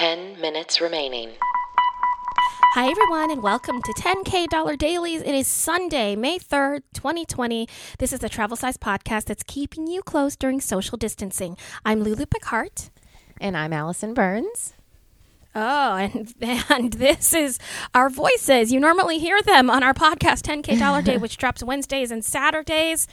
10 minutes remaining. Hi, everyone, and welcome to 10K Dollar Dailies. It is Sunday, May 3rd, 2020. This is the travel size podcast that's keeping you close during social distancing. I'm Lulu Picard. And I'm Allison Burns. Oh, and, and this is our voices. You normally hear them on our podcast, 10K Dollar Day, which drops Wednesdays and Saturdays.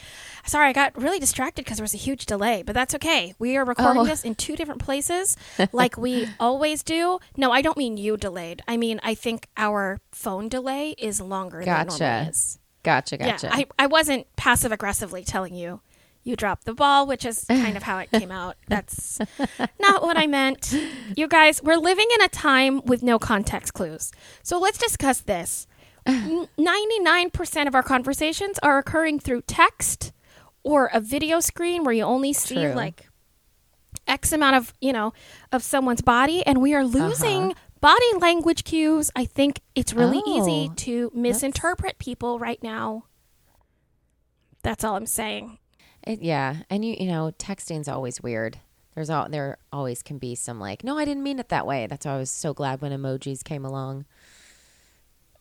Sorry, I got really distracted because there was a huge delay, but that's okay. We are recording Oh. this in two different places like we always do. No, I don't mean you delayed. I mean, I think our phone delay is longer than normal Gotcha. is. Gotcha, gotcha. Yeah, I, I wasn't passive aggressively telling you you dropped the ball, which is kind of how it came out. That's not what I meant. You guys, we're living in a time with no context clues. So let's discuss this. 99% of our conversations are occurring through text or a video screen where you only see True. like X amount of, you know, of someone's body and we are uh-huh. losing body language cues. I think it's really easy Oh, to misinterpret people right now. That's all I'm saying. It- yeah, and you you know, texting's always weird. There's all there always can be some like, no, I didn't mean it that way. That's why I was so glad when emojis came along.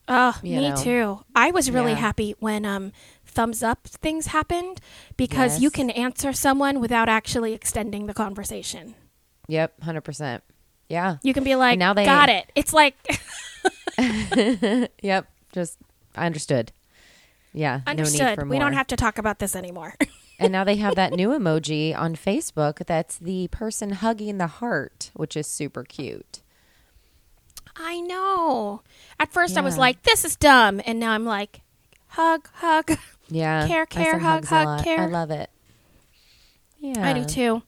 Oh, You me know. too. I was really Yeah. happy when um thumbs up things happened because you can answer someone without actually extending the conversation. Yep, hundred percent. Yeah. You can be like, now they- "Got it." It's like Yep. Just I understood. Yeah. No need understood. for more. we don't have to talk about this anymore. and now they have that new emoji on Facebook that's the person hugging the heart, which is super cute. I know. At first, I was like, "This is dumb," and now I'm like, "Hug, hug." Yeah. Care, care, hug, hug, care. I love it. Yeah. I do too.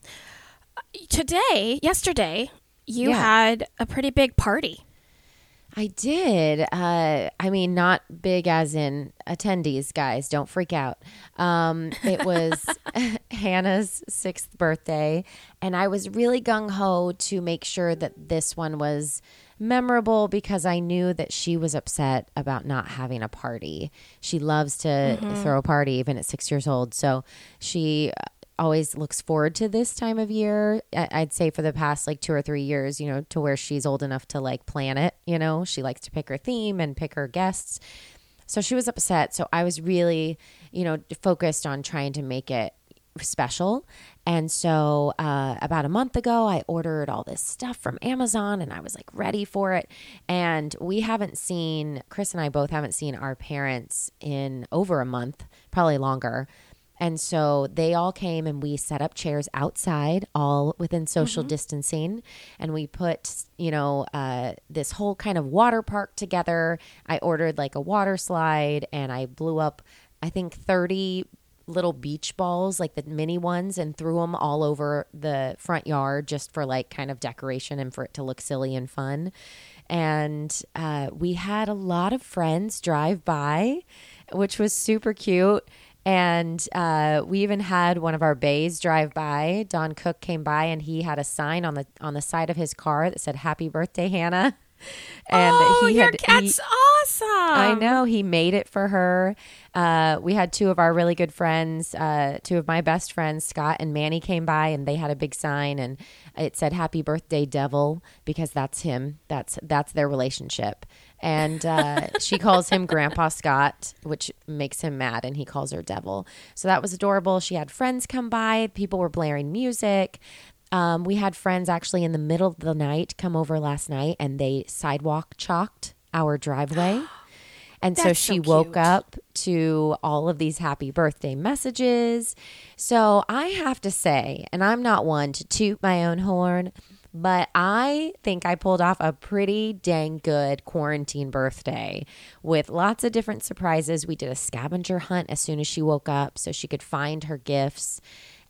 Today, yesterday, you Yeah. had a pretty big party. I did. Uh, I mean, not big as in attendees, guys. Don't freak out. Um, it was Hannah's sixth birthday, and I was really gung ho to make sure that this one was memorable because I knew that she was upset about not having a party. She loves to throw a party even at six years old. So she always looks forward to this time of year. I'd say for the past like two or three years, you know, to where she's old enough to like plan it. You know, she likes to pick her theme and pick her guests. So she was upset. So I was really, you know, focused on trying to make it special. And so uh, about a month ago, I ordered all this stuff from Amazon and I was like ready for it. And we haven't seen, Chris and I both haven't seen our parents in over a month, probably longer. And so they all came and we set up chairs outside, all within social distancing. And we put, you know, uh, this whole kind of water park together. I ordered like a water slide and I blew up, I think, 30 little beach balls, like the mini ones, and threw them all over the front yard just for like kind of decoration and for it to look silly and fun. And uh, we had a lot of friends drive by, which was super cute. And uh, we even had one of our bays drive by. Don Cook came by, and he had a sign on the on the side of his car that said "Happy Birthday, Hannah." And oh, he your had cat's he- awesome. I know he made it for her. Uh, we had two of our really good friends, uh, two of my best friends, Scott and Manny, came by, and they had a big sign, and it said "Happy Birthday, Devil," because that's him. That's that's their relationship. And uh, she calls him Grandpa Scott, which makes him mad, and he calls her Devil. So that was adorable. She had friends come by. People were blaring music. Um, we had friends actually in the middle of the night come over last night, and they sidewalk chalked our driveway. And so That's so she woke up to all of these happy birthday messages. So I have to say, and I'm not one to toot my own horn, but I think I pulled off a pretty dang good quarantine birthday with lots of different surprises. We did a scavenger hunt as soon as she woke up so she could find her gifts.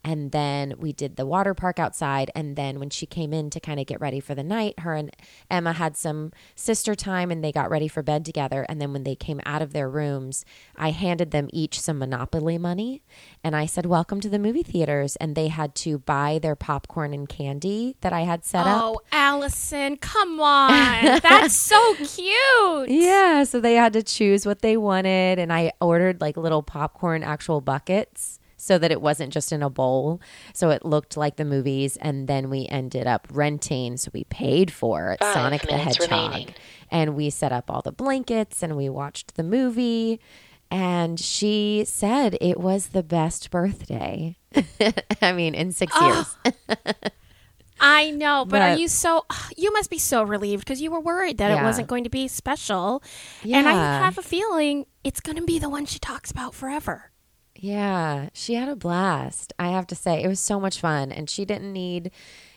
And then we did the water park outside. And then when she came in to kind of get ready for the night, her and Emma had some sister time and they got ready for bed together. And then when they came out of their rooms, I handed them each some Monopoly money. And I said, Welcome to the movie theaters. And they had to buy their popcorn and candy that I had set up. Oh, Allison, come on. That's so cute. Yeah, so they had to choose what they wanted, and I ordered like little popcorn actual buckets so that it wasn't just in a bowl. So it looked like the movies. And then we ended up renting. So we paid for Five ah, Sonic the Hedgehog. remaining. And we set up all the blankets and we watched the movie. And she said it was the best birthday. I mean, in six ah. years. I know, but, are But- you so? You must be so relieved because you were worried that it wasn't going to be special, Yeah. and I have a feeling it's going to be the one she talks about forever. Yeah, she had a blast. I have to say, it was so much fun, and she didn't need,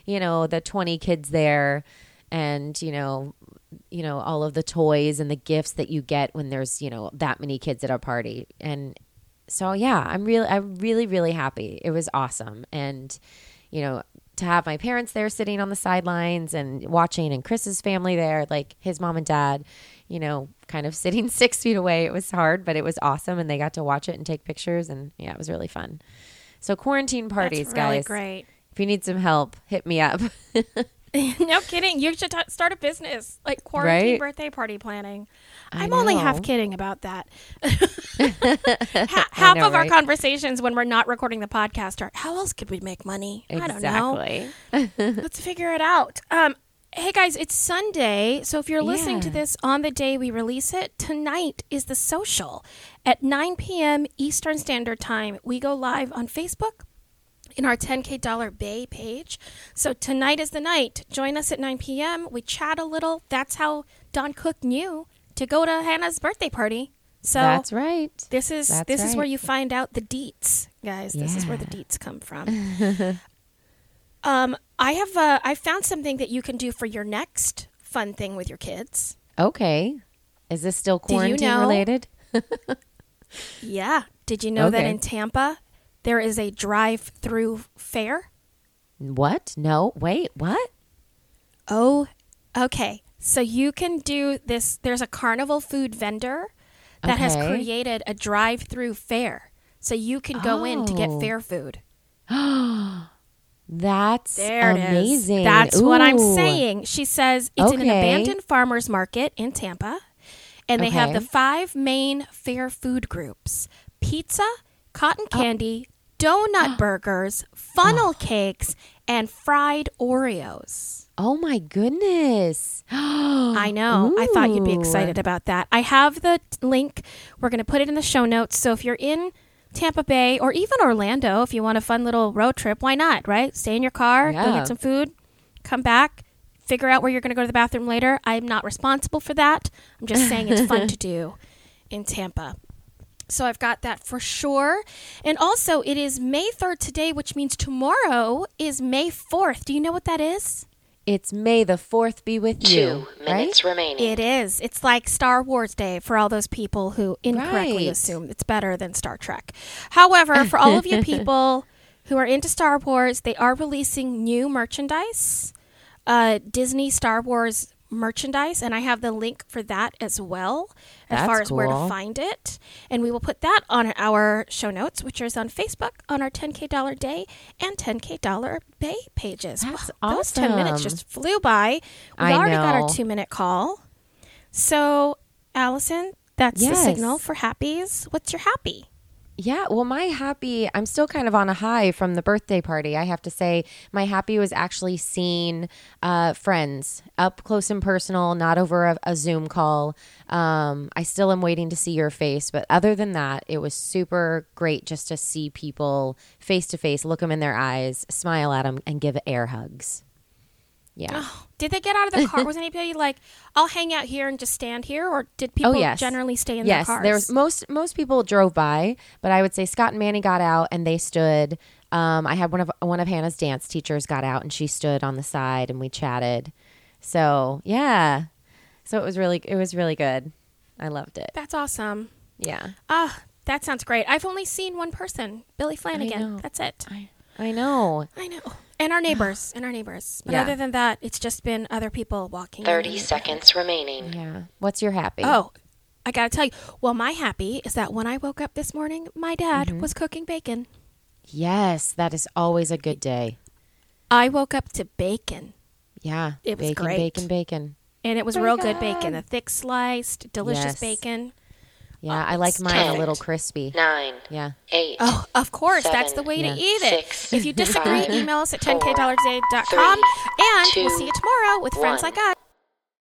you know, the twenty kids there, and you know, you know, all of the toys and the gifts that you get when there's you know that many kids at a party. And so, yeah, I'm really, I'm really, really happy. It was awesome, and you know, to have my parents there sitting on the sidelines and watching, and Chris's family there, like his mom and dad, you know, kind of sitting six feet away. It was hard, but it was awesome, and they got to watch it and take pictures, and yeah, it was really fun. So quarantine parties, That's really guys. great. If you need some help, hit me up. no kidding. You should t- start a business like quarantine Right? birthday party planning. I I'm only half kidding about that. Ha- half know, of our conversations when we're not recording the podcast are how else could we make money? I don't know. Let's figure it out. Um, hey guys, it's Sunday, so if you're listening to this on the day we release it, tonight is the social at 9 p.m. Eastern Standard Time. We go live on Facebook in our 10K Dollar Bay page. So tonight is the night. Join us at 9 p.m. We chat a little. That's how Don Cook knew to go to Hannah's birthday party. So That's right. this is That's this is where you find out the deets, guys. This is where the deets come from. um, I have uh, I found something that you can do for your next fun thing with your kids. Okay. Is this still you quarantine know- related? Yeah. Did you know that in Tampa there is a drive-through fair? What? No. Wait. What? Oh, okay. So you can do this. There's a carnival food vendor that has created a drive-through fair, so you can go in to get Oh. fair food. That's There is. amazing. That's what I'm saying. She says it's in an abandoned farmers market in Tampa, and they have the five main fair food groups: pizza, cotton Oh. candy, donut burgers, funnel oh. cakes, and fried Oreos. Oh my goodness. I know. I thought you'd be excited about that. I have the link. We're going to put it in the show notes. So if you're in Tampa Bay or even Orlando, if you want a fun little road trip, why not, right? Stay in your car, go get some food, come back, figure out where you're going to go to the bathroom later. I'm not responsible for that. I'm just saying it's fun to do in Tampa. So I've got that for sure. And also, it is May 3rd today, which means tomorrow is May 4th. Do you know what that is? It's May the 4th be with you. Two minutes Right? remaining. It is. It's like Star Wars Day for all those people who incorrectly Right. assume it's better than Star Trek. However, for all of you people who are into Star Wars, they are releasing new merchandise, uh, Disney Star Wars merchandise, and I have the link for that as well, as far as where to find it. And we will put that on our show notes, which is on Facebook on our 10K Dollar Day and 10K Dollar Bay pages. That's Wow, Those 10 minutes just flew by. We I already got our two minute call. So, Allison, that's the signal for happies. What's your happy? Yeah, well, my happy, I'm still kind of on a high from the birthday party. I have to say, my happy was actually seeing uh, friends up close and personal, not over a, a Zoom call. Um, I still am waiting to see your face, but other than that, it was super great just to see people face to face, look them in their eyes, smile at them, and give air hugs. Yeah. Did they get out of the car? was anybody like, I'll hang out here and just stand here? Or did people oh yes, generally stay in yes, their cars? there was most most people drove by, but I would say Scott and Manny got out and they stood. Um, I had one of one of Hannah's dance teachers got out and she stood on the side and we chatted. So yeah, so it was really it was really good. I loved it. That's awesome. Yeah, Ah, that sounds great. I've only seen one person, Billy Flanagan. That's it. I I know. I know. And our neighbors. And our neighbors. But Yeah. other than that, it's just been other people walking. 30 seconds remaining. Yeah. What's your happy? Oh, I got to tell you. Well, my happy is that when I woke up this morning, my dad Mm-hmm. was cooking bacon. yes, that is always a good day. I woke up to bacon. Yeah, It was bacon, great. bacon, bacon. And it was real good bacon, a thick sliced, delicious Yes. bacon. Yeah, I like mine a little crispy. nine, Yeah. eight, Oh, of course. that's the way Yeah. to eat it. six, if you disagree, five, email us at four, 10kdollarsaday.com. And three, we'll see you tomorrow with friends like us.